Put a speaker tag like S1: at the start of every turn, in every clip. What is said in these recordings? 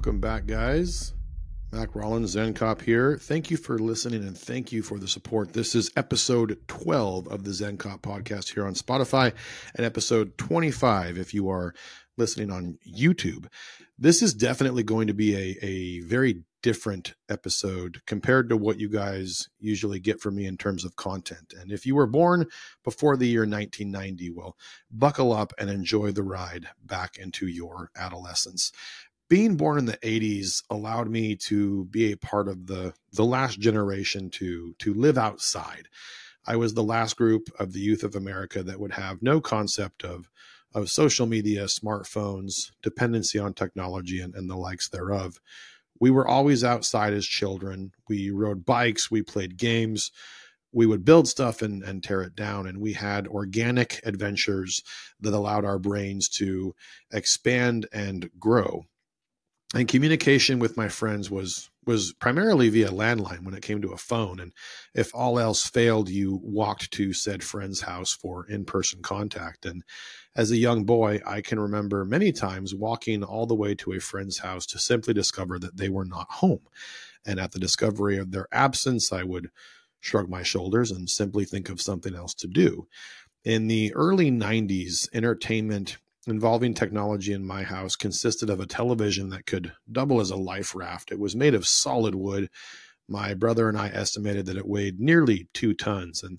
S1: Welcome back, guys. Mac Rollins, Zen Cop here. Thank you for listening and thank you for the support. This is episode 12 of the Zen Cop podcast here on Spotify and episode 25 if you are listening on YouTube. This is definitely going to be a, a very different episode compared to what you guys usually get from me in terms of content. And if you were born before the year 1990, well, buckle up and enjoy the ride back into your adolescence. Being born in the 80s allowed me to be a part of the the last generation to to live outside. I was the last group of the youth of America that would have no concept of of social media, smartphones, dependency on technology, and, and the likes thereof we were always outside as children. We rode bikes, we played games, we would build stuff and, and tear it down. And we had organic adventures that allowed our brains to expand and grow. And communication with my friends was was primarily via landline when it came to a phone. And if all else failed, you walked to said friend's house for in person contact. And as a young boy, I can remember many times walking all the way to a friend's house to simply discover that they were not home. And at the discovery of their absence, I would shrug my shoulders and simply think of something else to do. In the early 90s, entertainment involving technology in my house consisted of a television that could double as a life raft. It was made of solid wood. My brother and I estimated that it weighed nearly two tons. And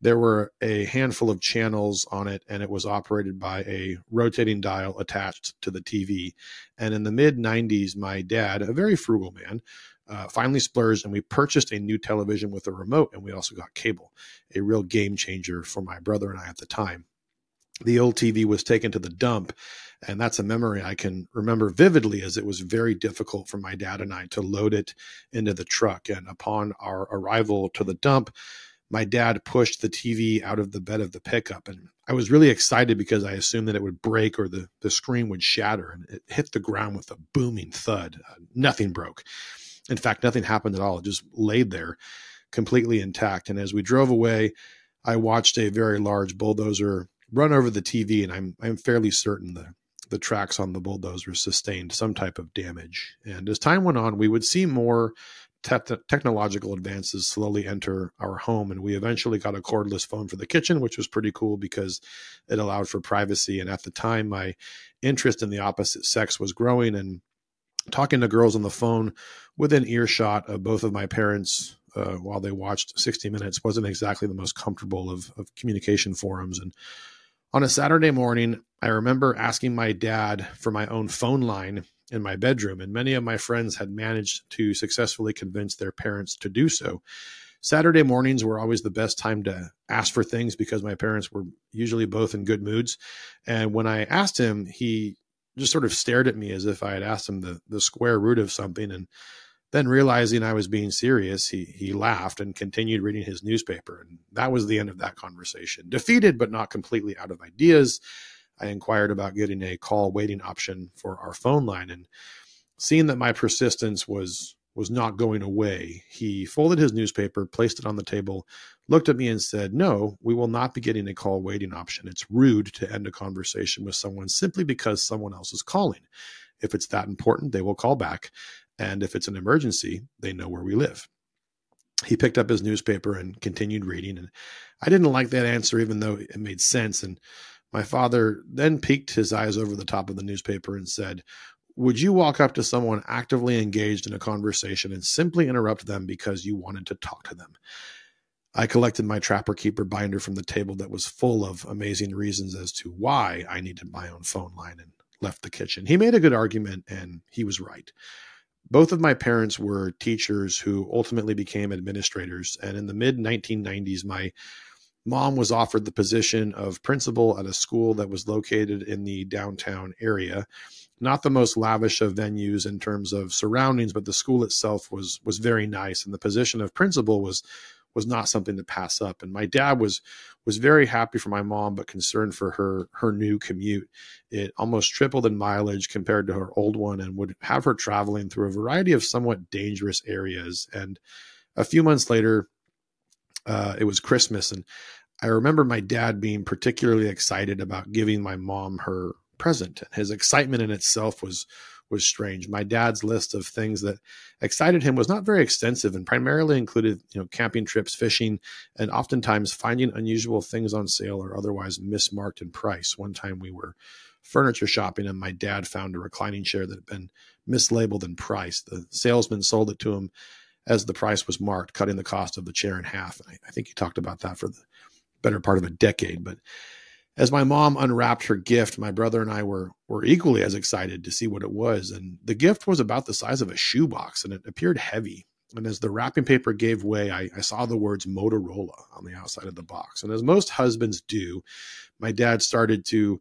S1: there were a handful of channels on it, and it was operated by a rotating dial attached to the TV. And in the mid 90s, my dad, a very frugal man, uh, finally splurged and we purchased a new television with a remote, and we also got cable, a real game changer for my brother and I at the time. The old TV was taken to the dump, and that's a memory I can remember vividly as it was very difficult for my dad and I to load it into the truck. And upon our arrival to the dump, my dad pushed the TV out of the bed of the pickup. And I was really excited because I assumed that it would break or the, the screen would shatter. And it hit the ground with a booming thud. Uh, nothing broke. In fact, nothing happened at all. It just laid there completely intact. And as we drove away, I watched a very large bulldozer run over the TV, and I'm I'm fairly certain the the tracks on the bulldozer sustained some type of damage. And as time went on, we would see more te- technological advances slowly enter our home. And we eventually got a cordless phone for the kitchen, which was pretty cool because it allowed for privacy. And at the time, my interest in the opposite sex was growing. And talking to girls on the phone within earshot of both of my parents uh, while they watched 60 Minutes wasn't exactly the most comfortable of, of communication forums. And on a Saturday morning, I remember asking my dad for my own phone line in my bedroom, and many of my friends had managed to successfully convince their parents to do so. Saturday mornings were always the best time to ask for things because my parents were usually both in good moods. And when I asked him, he just sort of stared at me as if I had asked him the, the square root of something. And then realizing I was being serious, he he laughed and continued reading his newspaper. And that was the end of that conversation. Defeated but not completely out of ideas, I inquired about getting a call waiting option for our phone line and seeing that my persistence was was not going away, he folded his newspaper, placed it on the table, looked at me and said, "No, we will not be getting a call waiting option. It's rude to end a conversation with someone simply because someone else is calling. If it's that important, they will call back, and if it's an emergency, they know where we live." He picked up his newspaper and continued reading, and I didn't like that answer even though it made sense and my father then peeked his eyes over the top of the newspaper and said, Would you walk up to someone actively engaged in a conversation and simply interrupt them because you wanted to talk to them? I collected my Trapper Keeper binder from the table that was full of amazing reasons as to why I needed my own phone line and left the kitchen. He made a good argument and he was right. Both of my parents were teachers who ultimately became administrators. And in the mid 1990s, my Mom was offered the position of principal at a school that was located in the downtown area. Not the most lavish of venues in terms of surroundings, but the school itself was was very nice, and the position of principal was was not something to pass up. And my dad was was very happy for my mom, but concerned for her her new commute. It almost tripled in mileage compared to her old one, and would have her traveling through a variety of somewhat dangerous areas. And a few months later, uh, it was Christmas, and I remember my dad being particularly excited about giving my mom her present. And his excitement in itself was was strange. My dad's list of things that excited him was not very extensive and primarily included, you know, camping trips, fishing, and oftentimes finding unusual things on sale or otherwise mismarked in price. One time we were furniture shopping and my dad found a reclining chair that had been mislabeled in price. The salesman sold it to him as the price was marked, cutting the cost of the chair in half. I, I think he talked about that for the better part of a decade. But as my mom unwrapped her gift, my brother and I were were equally as excited to see what it was. And the gift was about the size of a shoebox, and it appeared heavy. And as the wrapping paper gave way, I, I, saw the words Motorola on the outside of the box. And as most husbands do, my dad started to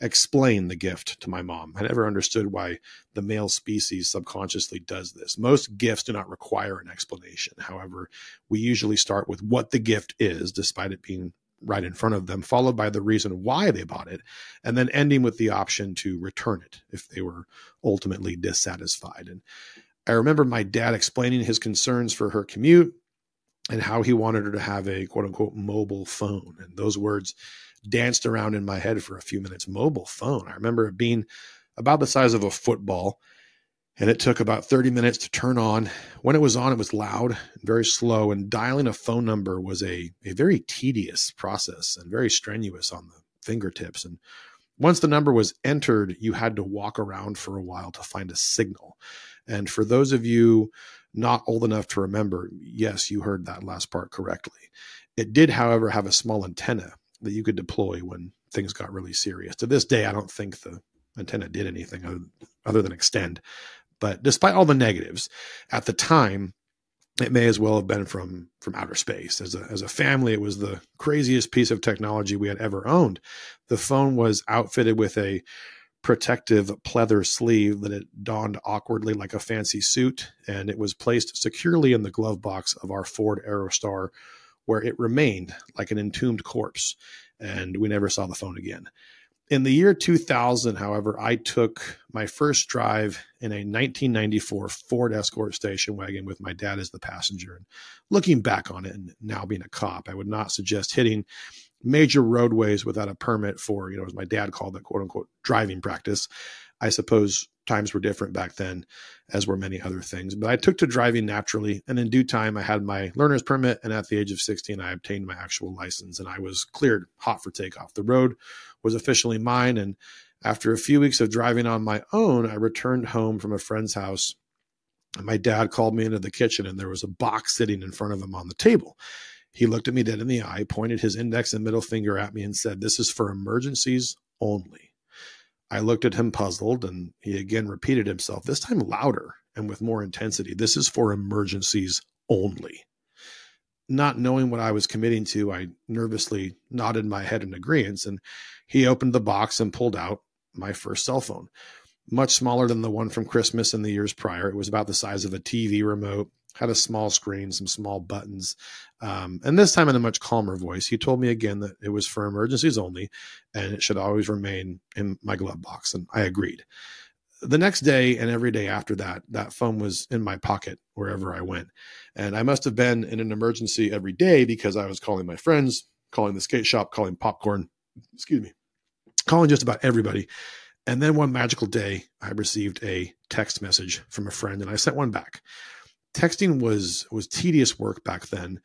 S1: explain the gift to my mom. I never understood why the male species subconsciously does this. Most gifts do not require an explanation. However, we usually start with what the gift is, despite it being right in front of them, followed by the reason why they bought it, and then ending with the option to return it if they were ultimately dissatisfied. And I remember my dad explaining his concerns for her commute and how he wanted her to have a quote unquote mobile phone. And those words danced around in my head for a few minutes. Mobile phone. I remember it being about the size of a football, and it took about 30 minutes to turn on. When it was on, it was loud very slow, and dialing a phone number was a, a very tedious process and very strenuous on the fingertips. And once the number was entered, you had to walk around for a while to find a signal. And for those of you not old enough to remember, yes, you heard that last part correctly. It did, however, have a small antenna that you could deploy when things got really serious. To this day, I don't think the antenna did anything other, other than extend. But despite all the negatives, at the time, it may as well have been from from outer space. As a as a family, it was the craziest piece of technology we had ever owned. The phone was outfitted with a protective pleather sleeve that it donned awkwardly like a fancy suit, and it was placed securely in the glove box of our Ford Aerostar where it remained like an entombed corpse, and we never saw the phone again. In the year 2000, however, I took my first drive in a 1994 Ford Escort station wagon with my dad as the passenger. And looking back on it, and now being a cop, I would not suggest hitting major roadways without a permit for, you know, as my dad called it, quote unquote, driving practice. I suppose times were different back then, as were many other things. But I took to driving naturally, and in due time, I had my learner's permit. And at the age of 16, I obtained my actual license, and I was cleared hot for takeoff. The road was officially mine. And after a few weeks of driving on my own, I returned home from a friend's house. And my dad called me into the kitchen, and there was a box sitting in front of him on the table. He looked at me dead in the eye, pointed his index and middle finger at me, and said, This is for emergencies only. I looked at him puzzled, and he again repeated himself, this time louder and with more intensity. This is for emergencies only. Not knowing what I was committing to, I nervously nodded my head in agreement, and he opened the box and pulled out my first cell phone. Much smaller than the one from Christmas in the years prior. It was about the size of a TV remote, had a small screen, some small buttons. Um, and this time in a much calmer voice, he told me again that it was for emergencies only and it should always remain in my glove box. And I agreed. The next day and every day after that, that phone was in my pocket wherever I went. And I must have been in an emergency every day because I was calling my friends, calling the skate shop, calling popcorn, excuse me, calling just about everybody. And then one magical day, I received a text message from a friend and I sent one back texting was was tedious work back then,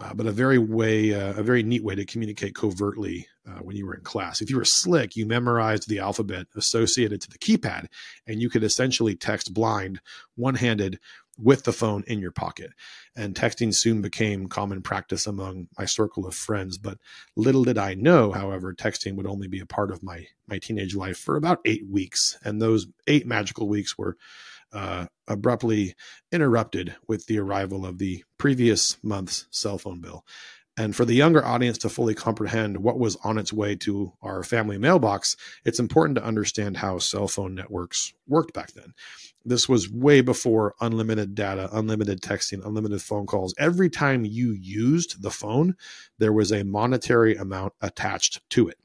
S1: uh, but a very way uh, a very neat way to communicate covertly uh, when you were in class. If you were slick, you memorized the alphabet associated to the keypad, and you could essentially text blind, one handed, with the phone in your pocket. And texting soon became common practice among my circle of friends. But little did I know, however, texting would only be a part of my my teenage life for about eight weeks, and those eight magical weeks were uh, abruptly interrupted with the arrival of the previous month's cell phone bill. And for the younger audience to fully comprehend what was on its way to our family mailbox, it's important to understand how cell phone networks worked back then. This was way before unlimited data, unlimited texting, unlimited phone calls. Every time you used the phone, there was a monetary amount attached to it.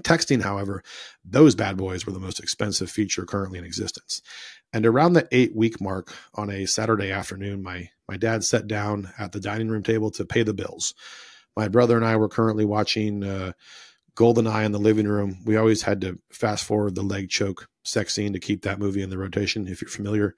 S1: Texting, however, those bad boys were the most expensive feature currently in existence. And around the eight week mark on a Saturday afternoon, my, my dad sat down at the dining room table to pay the bills. My brother and I were currently watching uh, Goldeneye in the living room. We always had to fast forward the leg choke sex scene to keep that movie in the rotation, if you're familiar.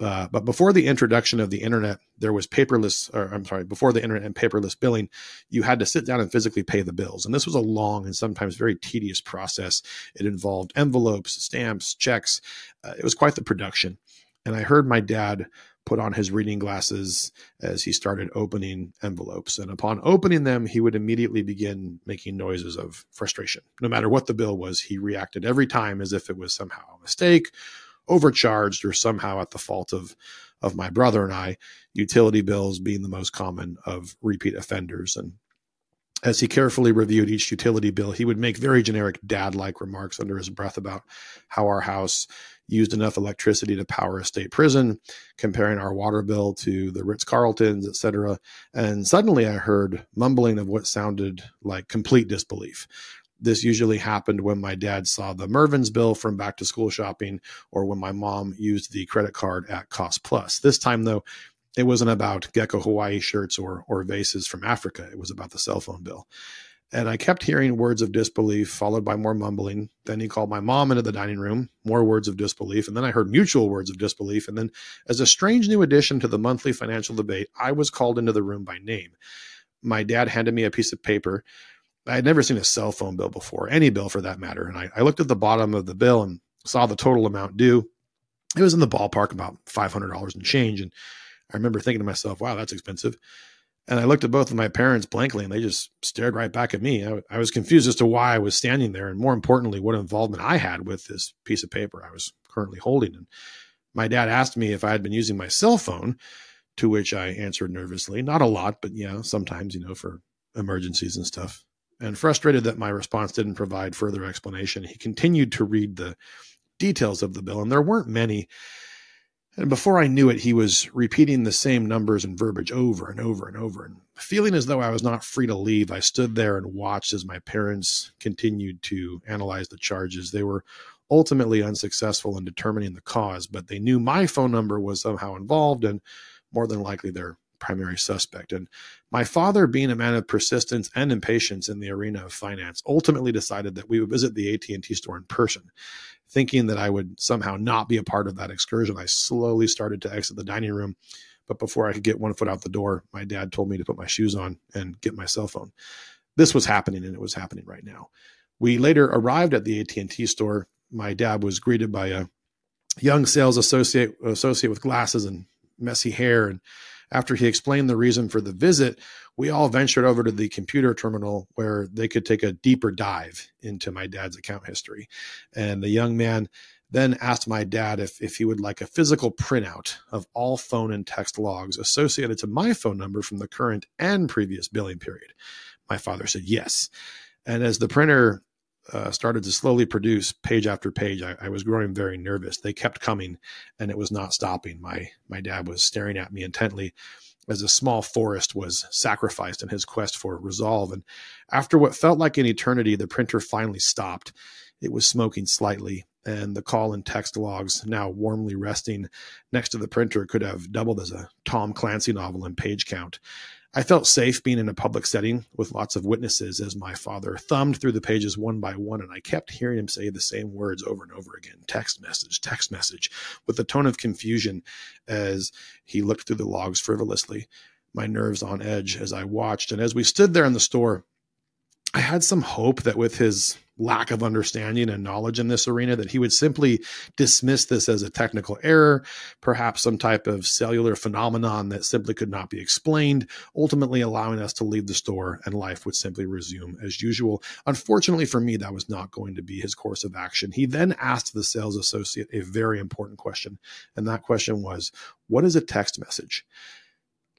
S1: Uh, but before the introduction of the internet, there was paperless, or I'm sorry, before the internet and paperless billing, you had to sit down and physically pay the bills. And this was a long and sometimes very tedious process. It involved envelopes, stamps, checks. Uh, it was quite the production. And I heard my dad put on his reading glasses as he started opening envelopes. And upon opening them, he would immediately begin making noises of frustration. No matter what the bill was, he reacted every time as if it was somehow a mistake overcharged or somehow at the fault of of my brother and I, utility bills being the most common of repeat offenders. And as he carefully reviewed each utility bill, he would make very generic dad like remarks under his breath about how our house used enough electricity to power a state prison, comparing our water bill to the Ritz Carltons, etc. And suddenly I heard mumbling of what sounded like complete disbelief. This usually happened when my dad saw the Mervyn's bill from back to school shopping or when my mom used the credit card at Cost Plus. This time, though, it wasn't about Gecko Hawaii shirts or, or vases from Africa. It was about the cell phone bill. And I kept hearing words of disbelief, followed by more mumbling. Then he called my mom into the dining room, more words of disbelief. And then I heard mutual words of disbelief. And then, as a strange new addition to the monthly financial debate, I was called into the room by name. My dad handed me a piece of paper I had never seen a cell phone bill before, any bill for that matter. And I, I looked at the bottom of the bill and saw the total amount due. It was in the ballpark about $500 and change. And I remember thinking to myself, wow, that's expensive. And I looked at both of my parents blankly and they just stared right back at me. I, I, was confused as to why I was standing there and more importantly, what involvement I had with this piece of paper I was currently holding. And my dad asked me if I had been using my cell phone, to which I answered nervously, not a lot, but yeah, sometimes, you know, for emergencies and stuff. And frustrated that my response didn't provide further explanation, he continued to read the details of the bill, and there weren't many. And before I knew it, he was repeating the same numbers and verbiage over and over and over. And feeling as though I was not free to leave, I stood there and watched as my parents continued to analyze the charges. They were ultimately unsuccessful in determining the cause, but they knew my phone number was somehow involved and more than likely their primary suspect. And my father, being a man of persistence and impatience in the arena of finance, ultimately decided that we would visit the AT&T store in person. Thinking that I would somehow not be a part of that excursion, I slowly started to exit the dining room. But before I could get one foot out the door, my dad told me to put my shoes on and get my cell phone. This was happening, and it was happening right now. We later arrived at the AT&T store. My dad was greeted by a young sales associate associate with glasses and messy hair and after he explained the reason for the visit, we all ventured over to the computer terminal where they could take a deeper dive into my dad's account history. And the young man then asked my dad if, if he would like a physical printout of all phone and text logs associated to my phone number from the current and previous billing period. My father said yes. And as the printer uh, started to slowly produce page after page, I, I, was growing very nervous. They kept coming, and it was not stopping. My my dad was staring at me intently as a small forest was sacrificed in his quest for resolve. And after what felt like an eternity, the printer finally stopped. It was smoking slightly, and the call and text logs, now warmly resting next to the printer, could have doubled as a Tom Clancy novel in page count. I felt safe being in a public setting with lots of witnesses as my father thumbed through the pages one by one, and I kept hearing him say the same words over and over again text message, text message, with a tone of confusion as he looked through the logs frivolously, my nerves on edge as I watched. And as we stood there in the store, I had some hope that with his lack of understanding and knowledge in this arena that he would simply dismiss this as a technical error, perhaps some type of cellular phenomenon that simply could not be explained, ultimately allowing us to leave the store and life would simply resume as usual. Unfortunately for me, that was not going to be his course of action. He then asked the sales associate a very important question, and that question was, What is a text message?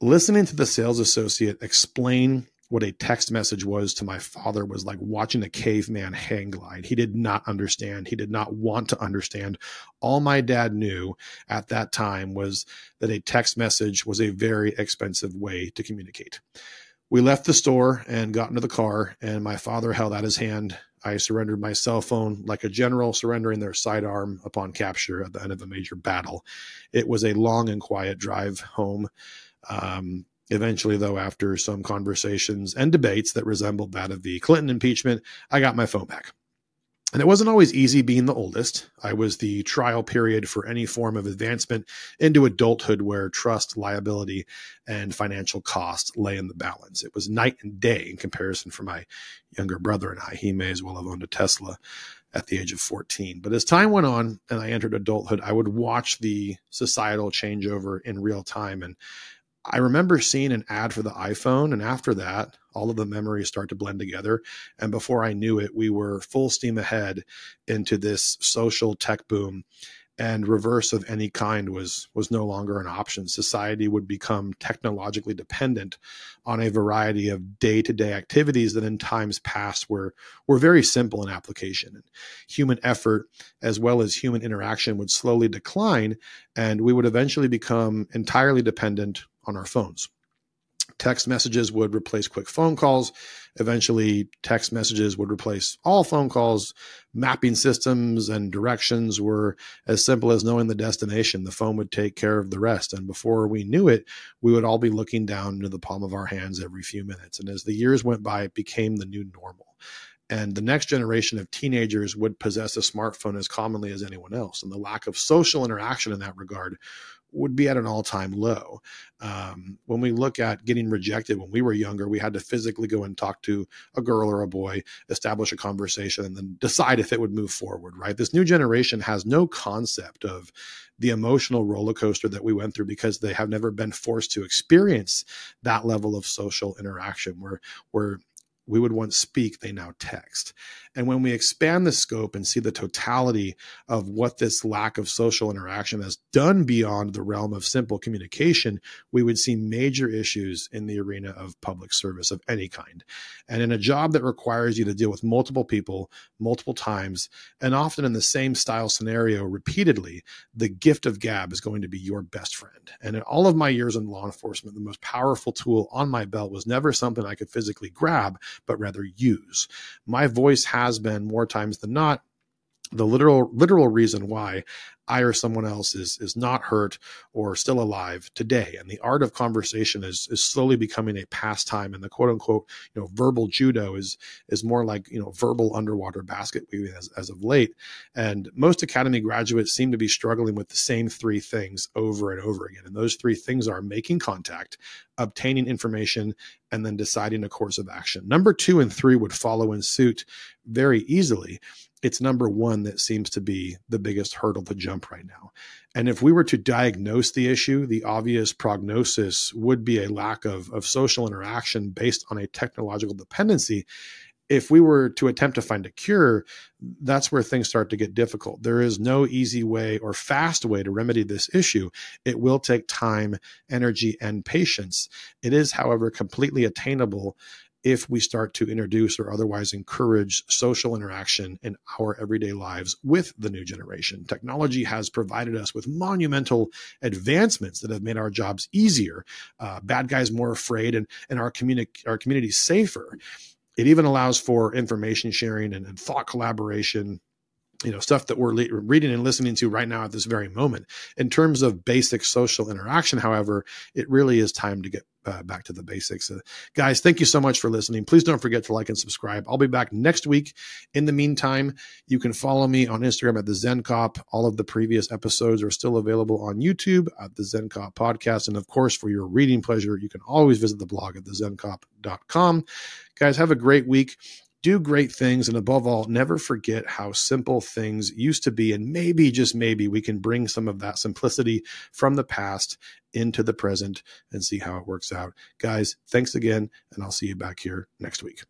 S1: Listening to the sales associate explain what a text message was to my father was like watching a caveman hang glide. He did not understand. He did not want to understand. All my dad knew at that time was that a text message was a very expensive way to communicate. We left the store and got into the car, and my father held out his hand. I surrendered my cell phone like a general surrendering their sidearm upon capture at the end of a major battle. It was a long and quiet drive home. Um, Eventually, though, after some conversations and debates that resembled that of the Clinton impeachment, I got my phone back. And it wasn't always easy being the oldest. I was the trial period for any form of advancement into adulthood where trust, liability, and financial cost lay in the balance. It was night and day in comparison for my younger brother and I. He may as well have owned a Tesla at the age of 14. But as time went on and I entered adulthood, I would watch the societal changeover in real time. And I remember seeing an ad for the iPhone, and after that, all of the memories start to blend together. And before I knew it, we were full steam ahead into this social tech boom and reverse of any kind was was no longer an option society would become technologically dependent on a variety of day-to-day activities that in times past were were very simple in application human effort as well as human interaction would slowly decline and we would eventually become entirely dependent on our phones text messages would replace quick phone calls. Eventually, text messages would replace all phone calls. Mapping systems and directions were as simple as knowing the destination. The phone would take care of the rest. And before we knew it, we would all be looking down into the palm of our hands every few minutes. And as the years went by, it became the new normal and the next generation of teenagers would possess a smartphone as commonly as anyone else and the lack of social interaction in that regard would be at an all-time low. Um, when we look at getting rejected when we were younger, we had to physically go and talk to a girl or a boy, establish a conversation, and then decide if it would move forward. Right? This new generation has no concept of the emotional roller coaster that we went through because they have never been forced to experience that level of social interaction. Where where we would once speak, they now text. And when we expand the scope and see the totality of what this lack of social interaction has done beyond the realm of simple communication, we would see major issues in the arena of public service of any kind. And in a job that requires you to deal with multiple people multiple times, and often in the same style scenario repeatedly, the gift of gab is going to be your best friend. And in all of my years in law enforcement, the most powerful tool on my belt was never something I could physically grab, but rather use. My voice has been more times than not the literal literal reason why I or someone else is is not hurt or still alive today. And the art of conversation is is slowly becoming a pastime. And the quote unquote you know verbal judo is is more like you know verbal underwater basket weaving as, as of late. And most academy graduates seem to be struggling with the same three things over and over again. And those three things are making contact, obtaining information, and then deciding a course of action. Number two and three would follow in suit very easily it's number one that seems to be the biggest hurdle to jump right now. And if we were to diagnose the issue, the obvious prognosis would be a lack of, of social interaction based on a technological dependency. If we were to attempt to find a cure, that's where things start to get difficult. There is no easy way or fast way to remedy this issue. It will take time, energy, and patience. It is, however, completely attainable if we start to introduce or otherwise encourage social interaction in our everyday lives with the new generation. Technology has provided us with monumental advancements that have made our jobs easier, uh, bad guys more afraid, and, and our, communi- our communities safer. It even allows for information sharing and, and thought collaboration you know stuff that we're le- reading and listening to right now at this very moment. In terms of basic social interaction however it really is time to get uh, back to the basics. Uh, guys thank you so much for listening. Please don't forget to like and subscribe. I'll be back next week. In the meantime you can follow me on instagram at the zen cop. All of the previous episodes are still available on youtube at the zen cop podcast. And of course for your reading pleasure you can always visit the blog at the zen thezencop.com guys have a great week do great things and above all never forget how simple things used to be and maybe just maybe we can bring some of that simplicity from the past into the present and see how it works out. Guys thanks again and i'll see you back here next week